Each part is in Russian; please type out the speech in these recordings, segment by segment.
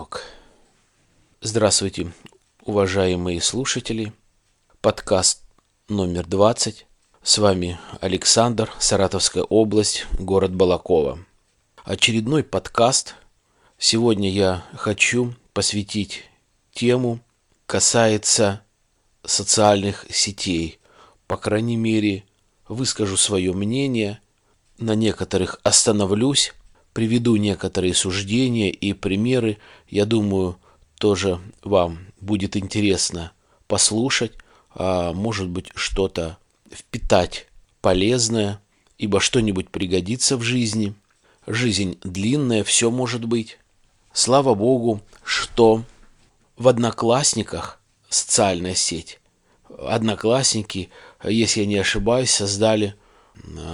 Денек. Здравствуйте, уважаемые слушатели. Подкаст номер 20. С вами Александр, Саратовская область, город Балакова. Очередной подкаст. Сегодня я хочу посвятить тему, касается социальных сетей. По крайней мере, выскажу свое мнение, на некоторых остановлюсь, приведу некоторые суждения и примеры. Я думаю, тоже вам будет интересно послушать, а может быть что-то впитать полезное, ибо что-нибудь пригодится в жизни. Жизнь длинная, все может быть. Слава Богу, что в Одноклассниках социальная сеть. Одноклассники, если я не ошибаюсь, создали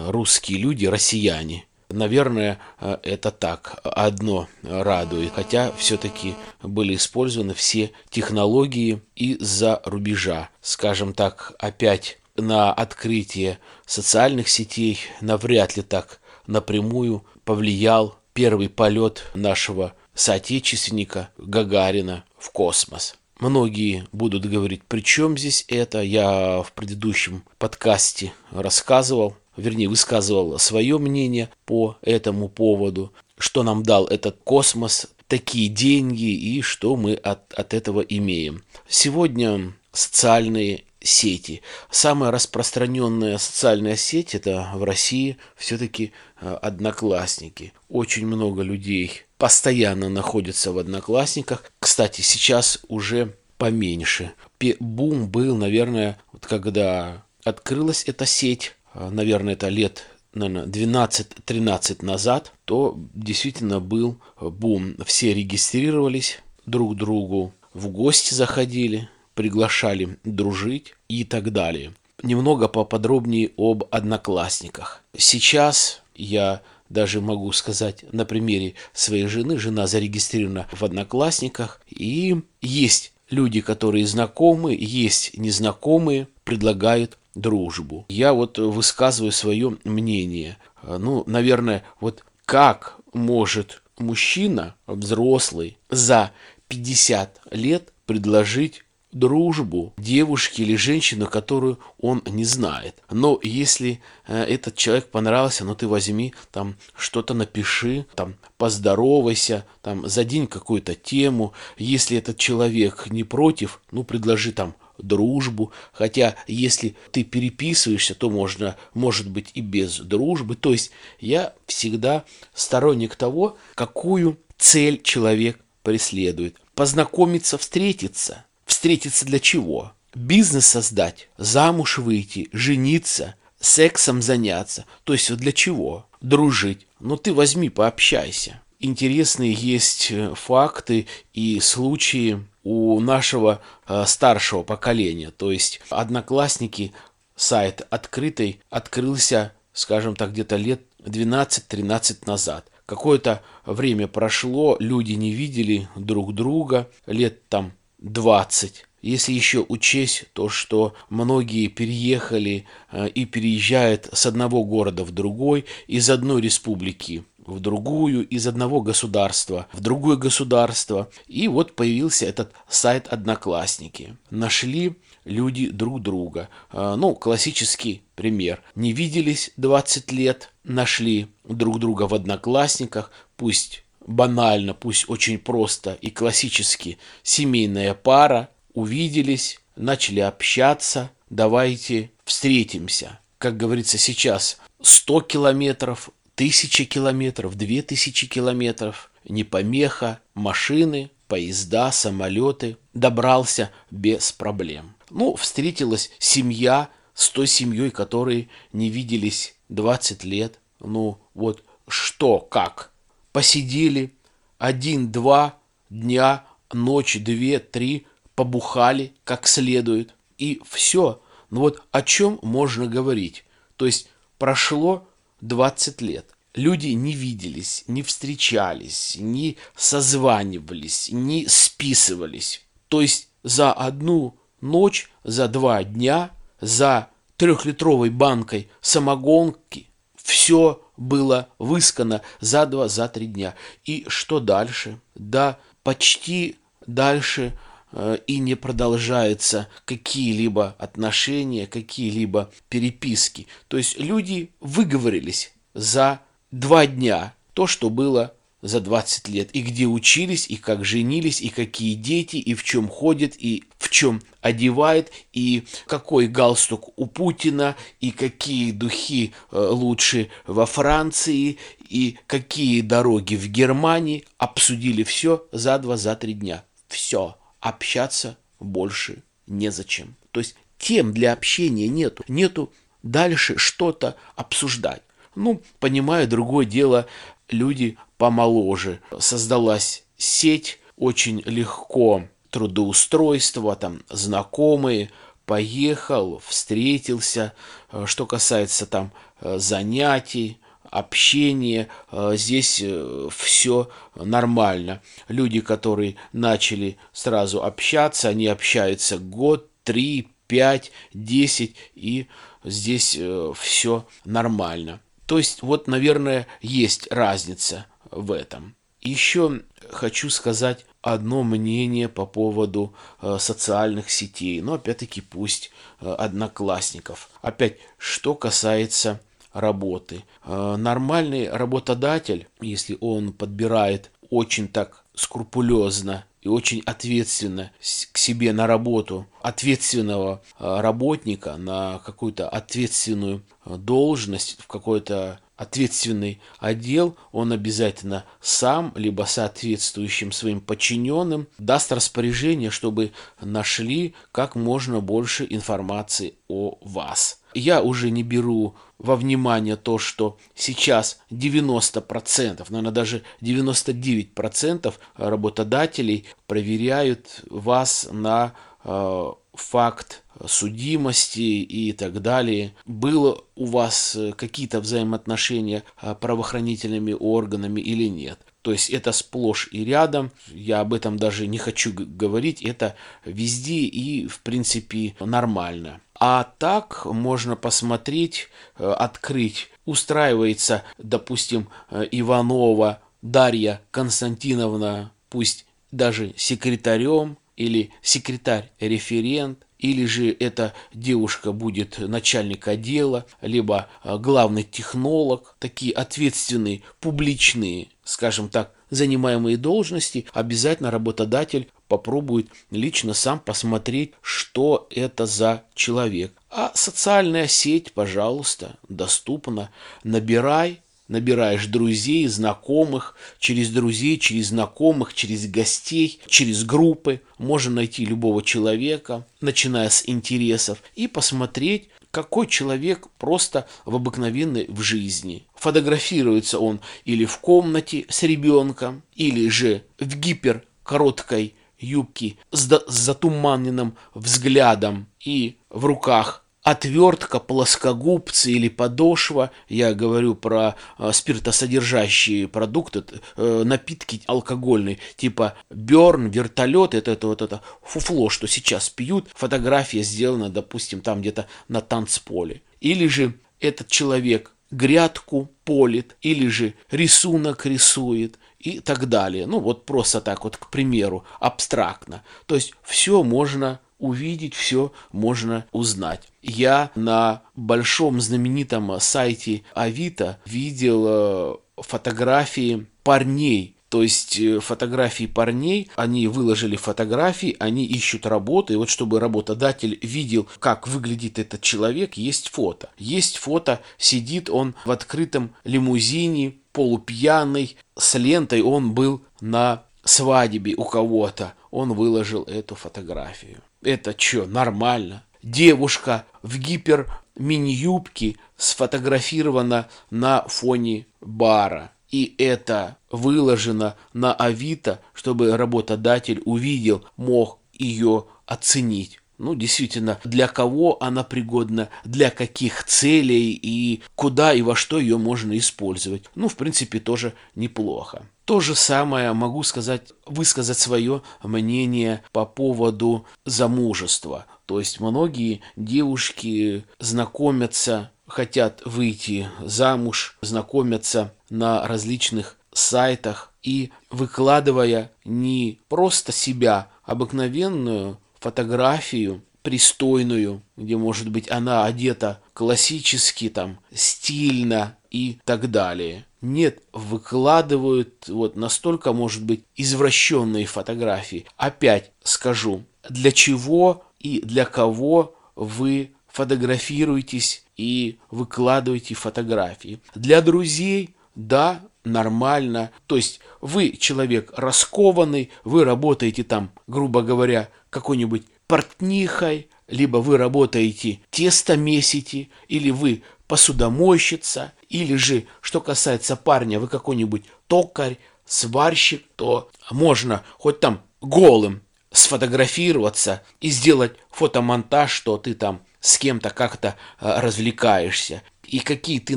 русские люди, россияне. Наверное, это так, одно радует. Хотя все-таки были использованы все технологии из-за рубежа. Скажем так, опять на открытие социальных сетей навряд ли так напрямую повлиял первый полет нашего соотечественника Гагарина в космос. Многие будут говорить, при чем здесь это? Я в предыдущем подкасте рассказывал, вернее, высказывал свое мнение по этому поводу, что нам дал этот космос, такие деньги и что мы от, от этого имеем. Сегодня социальные сети. Самая распространенная социальная сеть это в России все-таки э, одноклассники. Очень много людей постоянно находятся в одноклассниках. Кстати, сейчас уже поменьше. Бум был, наверное, вот когда открылась эта сеть, э, наверное, это лет наверное, 12-13 назад, то действительно был бум. Все регистрировались друг другу, в гости заходили, приглашали дружить и так далее. Немного поподробнее об одноклассниках. Сейчас я даже могу сказать на примере своей жены. Жена зарегистрирована в одноклассниках. И есть люди, которые знакомы, есть незнакомые, предлагают дружбу. Я вот высказываю свое мнение. Ну, наверное, вот как может мужчина, взрослый, за 50 лет предложить дружбу девушки или женщины, которую он не знает. Но если э, этот человек понравился, ну ты возьми, там что-то напиши, там поздоровайся, там задень какую-то тему. Если этот человек не против, ну предложи там дружбу, хотя если ты переписываешься, то можно, может быть и без дружбы. То есть я всегда сторонник того, какую цель человек преследует. Познакомиться, встретиться – Встретиться для чего? Бизнес создать, замуж выйти, жениться, сексом заняться. То есть вот для чего? Дружить. Ну ты возьми, пообщайся. Интересные есть э, факты и случаи у нашего э, старшего поколения. То есть одноклассники, сайт открытый, открылся, скажем так, где-то лет 12-13 назад. Какое-то время прошло, люди не видели друг друга, лет там 20. Если еще учесть то, что многие переехали э, и переезжают с одного города в другой, из одной республики в другую, из одного государства в другое государство. И вот появился этот сайт Одноклассники. Нашли люди друг друга. Э, ну, классический пример. Не виделись 20 лет, нашли друг друга в Одноклассниках, пусть банально, пусть очень просто и классически, семейная пара, увиделись, начали общаться, давайте встретимся. Как говорится сейчас, 100 километров, 1000 километров, 2000 километров, не помеха, машины, поезда, самолеты, добрался без проблем. Ну, встретилась семья с той семьей, которые не виделись 20 лет. Ну, вот что, как? Посидели один-два дня, ночь, две, три, побухали как следует, и все. Ну вот о чем можно говорить? То есть прошло 20 лет. Люди не виделись, не встречались, не созванивались, не списывались. То есть за одну ночь, за два дня, за трехлитровой банкой самогонки все было выскано за два, за три дня. И что дальше? Да, почти дальше э, и не продолжаются какие-либо отношения, какие-либо переписки. То есть люди выговорились за два дня то, что было за 20 лет, и где учились, и как женились, и какие дети, и в чем ходят, и в чем одевает, и какой галстук у Путина, и какие духи э, лучше во Франции, и какие дороги в Германии. Обсудили все за два, за три дня. Все. Общаться больше незачем. То есть тем для общения нету. Нету дальше что-то обсуждать. Ну, понимаю, другое дело, люди помоложе. Создалась сеть, очень легко трудоустройство, там знакомые, поехал, встретился. Э, что касается там э, занятий, общения, э, здесь все нормально. Люди, которые начали сразу общаться, они общаются год, три, пять, десять, и здесь все нормально. То есть вот, наверное, есть разница в этом. Еще хочу сказать одно мнение по поводу э, социальных сетей, но опять-таки пусть э, одноклассников. Опять, что касается работы. Э, нормальный работодатель, если он подбирает очень так скрупулезно и очень ответственно к себе на работу ответственного э, работника, на какую-то ответственную э, должность, в какой-то ответственный отдел, он обязательно сам, либо соответствующим своим подчиненным, даст распоряжение, чтобы нашли как можно больше информации о вас. Я уже не беру во внимание то, что сейчас 90%, наверное, даже 99% работодателей проверяют вас на э, факт судимости и так далее. Было у вас э, какие-то взаимоотношения э, правоохранительными органами или нет. То есть это сплошь и рядом, я об этом даже не хочу говорить, это везде и в принципе нормально. А так можно посмотреть, э, открыть. Устраивается, допустим, Иванова Дарья Константиновна, пусть даже секретарем или секретарь-референт, или же эта девушка будет начальник отдела, либо а, главный технолог, такие ответственные, публичные, скажем так, занимаемые должности, обязательно работодатель попробует лично сам посмотреть, что это за человек. А социальная сеть, пожалуйста, доступна. Набирай, набираешь друзей, знакомых, через друзей, через знакомых, через гостей, через группы. Можно найти любого человека, начиная с интересов, и посмотреть, какой человек просто в обыкновенной в жизни. Фотографируется он или в комнате с ребенком, или же в гиперкороткой юбке с, с затуманенным взглядом и в руках отвертка, плоскогубцы или подошва, я говорю про э, спиртосодержащие продукты, э, напитки алкогольные, типа Берн, вертолет, это, это вот это фуфло, что сейчас пьют, фотография сделана, допустим, там где-то на танцполе. Или же этот человек грядку полит, или же рисунок рисует, и так далее. Ну вот просто так вот, к примеру, абстрактно. То есть все можно увидеть, все можно узнать. Я на большом знаменитом сайте Авито видел э, фотографии парней, то есть э, фотографии парней, они выложили фотографии, они ищут работу, и вот чтобы работодатель видел, как выглядит этот человек, есть фото. Есть фото, сидит он в открытом лимузине, полупьяный, с лентой он был на свадьбе у кого-то. Он выложил эту фотографию. Это что, нормально? Девушка в гипер мини-юбке сфотографирована на фоне бара. И это выложено на Авито, чтобы работодатель увидел, мог ее оценить. Ну, действительно, для кого она пригодна, для каких целей и куда и во что ее можно использовать. Ну, в принципе, тоже неплохо. То же самое могу сказать, высказать свое мнение по поводу замужества. То есть многие девушки знакомятся хотят выйти замуж, знакомятся на различных сайтах и выкладывая не просто себя, обыкновенную фотографию, пристойную, где, может быть, она одета классически, там, стильно и так далее. Нет, выкладывают вот настолько, может быть, извращенные фотографии. Опять скажу, для чего и для кого вы фотографируетесь и выкладываете фотографии. Для друзей, да, нормально. То есть вы человек раскованный, вы работаете там, грубо говоря, какой-нибудь портнихой, либо вы работаете тесто месите, или вы посудомойщица, или же, что касается парня, вы какой-нибудь токарь, сварщик, то можно хоть там голым сфотографироваться и сделать фотомонтаж, что ты там с кем-то как-то а, развлекаешься. И какие ты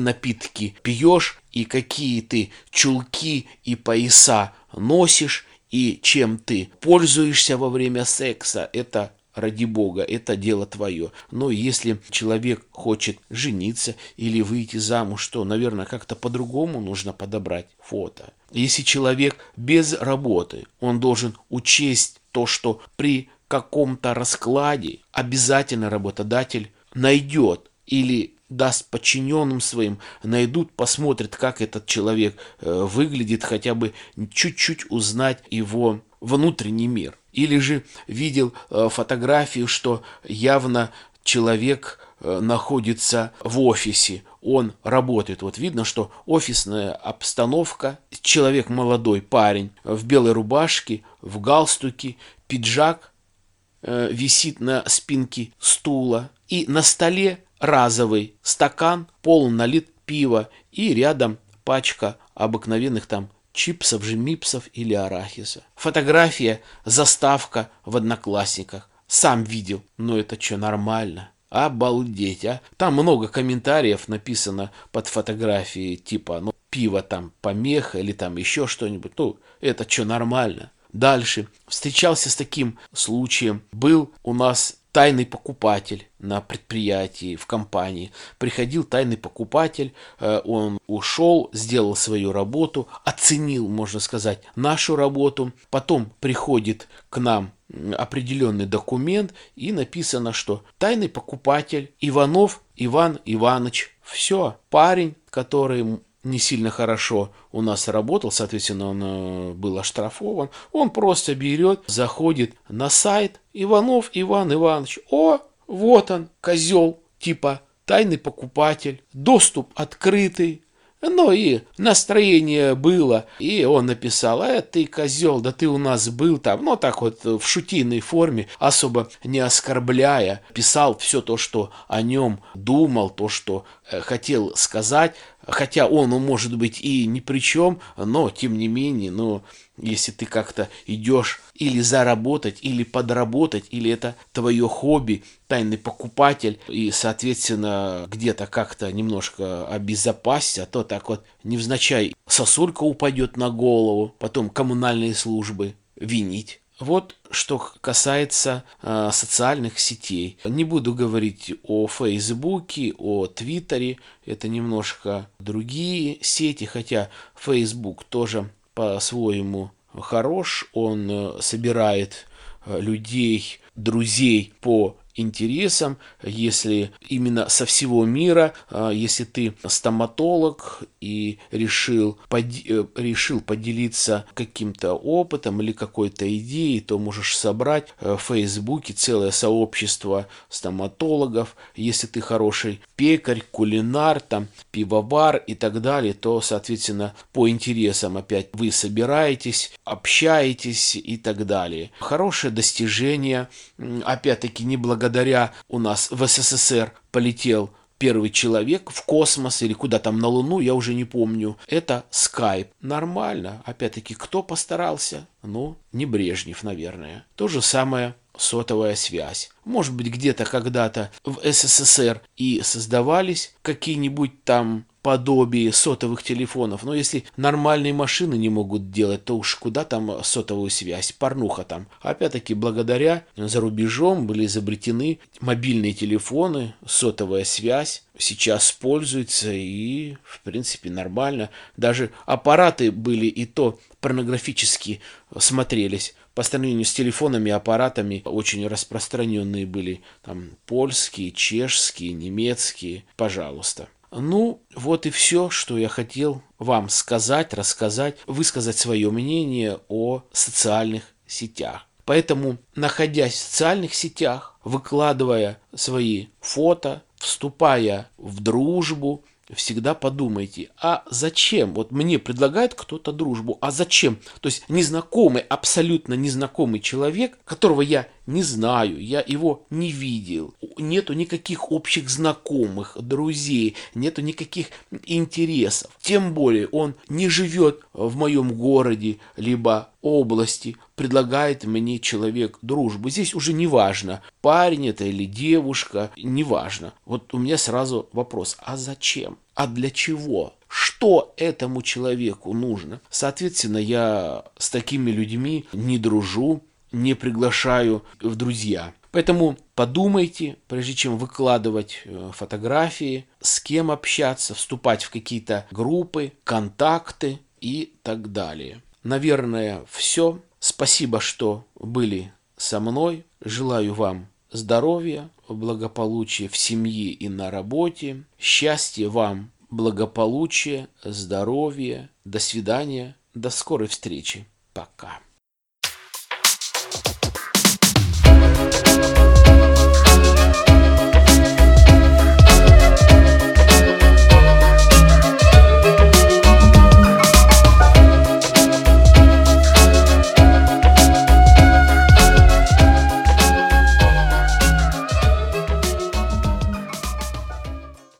напитки пьешь, и какие ты чулки и пояса носишь, и чем ты пользуешься во время секса, это ради Бога, это дело твое. Но если человек хочет жениться или выйти замуж, то, наверное, как-то по-другому нужно подобрать фото. Если человек без работы, он должен учесть то, что при каком-то раскладе обязательно работодатель найдет или даст подчиненным своим, найдут, посмотрят, как этот человек э, выглядит, хотя бы чуть-чуть узнать его внутренний мир. Или же видел э, фотографию, что явно человек находится в офисе, он работает. Вот видно, что офисная обстановка, человек молодой, парень в белой рубашке, в галстуке, пиджак э, висит на спинке стула, и на столе разовый стакан, полон налит пива, и рядом пачка обыкновенных там чипсов же мипсов или арахиса. Фотография, заставка в одноклассниках. Сам видел, но это что, нормально? Обалдеть, а? Там много комментариев написано под фотографией, типа, ну, пиво там помеха или там еще что-нибудь. Ну, это что, нормально? Дальше. Встречался с таким случаем. Был у нас тайный покупатель на предприятии, в компании. Приходил тайный покупатель, э, он ушел, сделал свою работу, оценил, можно сказать, нашу работу. Потом приходит к нам определенный документ и написано, что тайный покупатель Иванов Иван Иванович. Все, парень, который не сильно хорошо у нас работал, соответственно, он э, был оштрафован. Он просто берет, заходит на сайт Иванов Иван Иванович. О, вот он, козел, типа тайный покупатель, доступ открытый, ну и настроение было. И он написал, э, ты козел, да ты у нас был там. Ну так вот в шутиной форме, особо не оскорбляя. Писал все то, что о нем думал, то, что э, хотел сказать. Хотя он, он может быть и ни при чем, но тем не менее, ну, если ты как-то идешь или заработать, или подработать, или это твое хобби, тайный покупатель, и, соответственно, где-то как-то немножко обезопасить, а то так вот невзначай сосулька упадет на голову, потом коммунальные службы винить. Вот что касается э, социальных сетей. Не буду говорить о Фейсбуке, о Твиттере. Это немножко другие сети, хотя Фейсбук тоже по-своему хорош, он э, собирает э, людей, друзей по интересам, если именно со всего мира, а, если ты стоматолог и решил, под, э, решил поделиться каким-то опытом или какой-то идеей, то можешь собрать э, в Фейсбуке целое сообщество стоматологов. Если ты хороший пекарь, кулинар, там, пивовар и так далее, то, соответственно, по интересам опять вы собираетесь, общаетесь и так далее. Хорошее достижение, опять-таки, не благодаря у нас в СССР полетел первый человек в космос или куда там на Луну, я уже не помню. Это Skype. Нормально. Опять-таки, кто постарался? Ну, не Брежнев, наверное. То же самое сотовая связь. может быть, где-то когда-то в СССР и создавались какие-нибудь там подобие сотовых телефонов. Но если нормальные машины не могут делать, то уж куда там сотовую связь, порнуха там. Опять-таки, благодаря за рубежом были изобретены мобильные телефоны, сотовая связь. Сейчас пользуются и, в принципе, нормально. Даже аппараты были и то порнографически смотрелись по сравнению с телефонами, аппаратами очень распространенные были. Там польские, чешские, немецкие. Пожалуйста. Ну, вот и все, что я хотел вам сказать, рассказать, высказать свое мнение о социальных сетях. Поэтому, находясь в социальных сетях, выкладывая свои фото, вступая в дружбу, всегда подумайте, а зачем? Вот мне предлагает кто-то дружбу, а зачем? То есть незнакомый, абсолютно незнакомый человек, которого я не знаю, я его не видел, нету никаких общих знакомых, друзей, нету никаких интересов. Тем более он не живет в моем городе, либо области, предлагает мне человек дружбу. Здесь уже не важно, парень это или девушка, не важно. Вот у меня сразу вопрос, а зачем? А для чего? Что этому человеку нужно? Соответственно, я с такими людьми не дружу, не приглашаю в друзья. Поэтому подумайте, прежде чем выкладывать э, фотографии, с кем общаться, вступать в какие-то группы, контакты и так далее. Наверное, все. Спасибо, что были со мной. Желаю вам здоровья, благополучия в семье и на работе. Счастья вам, благополучия, здоровья. До свидания. До скорой встречи. Пока.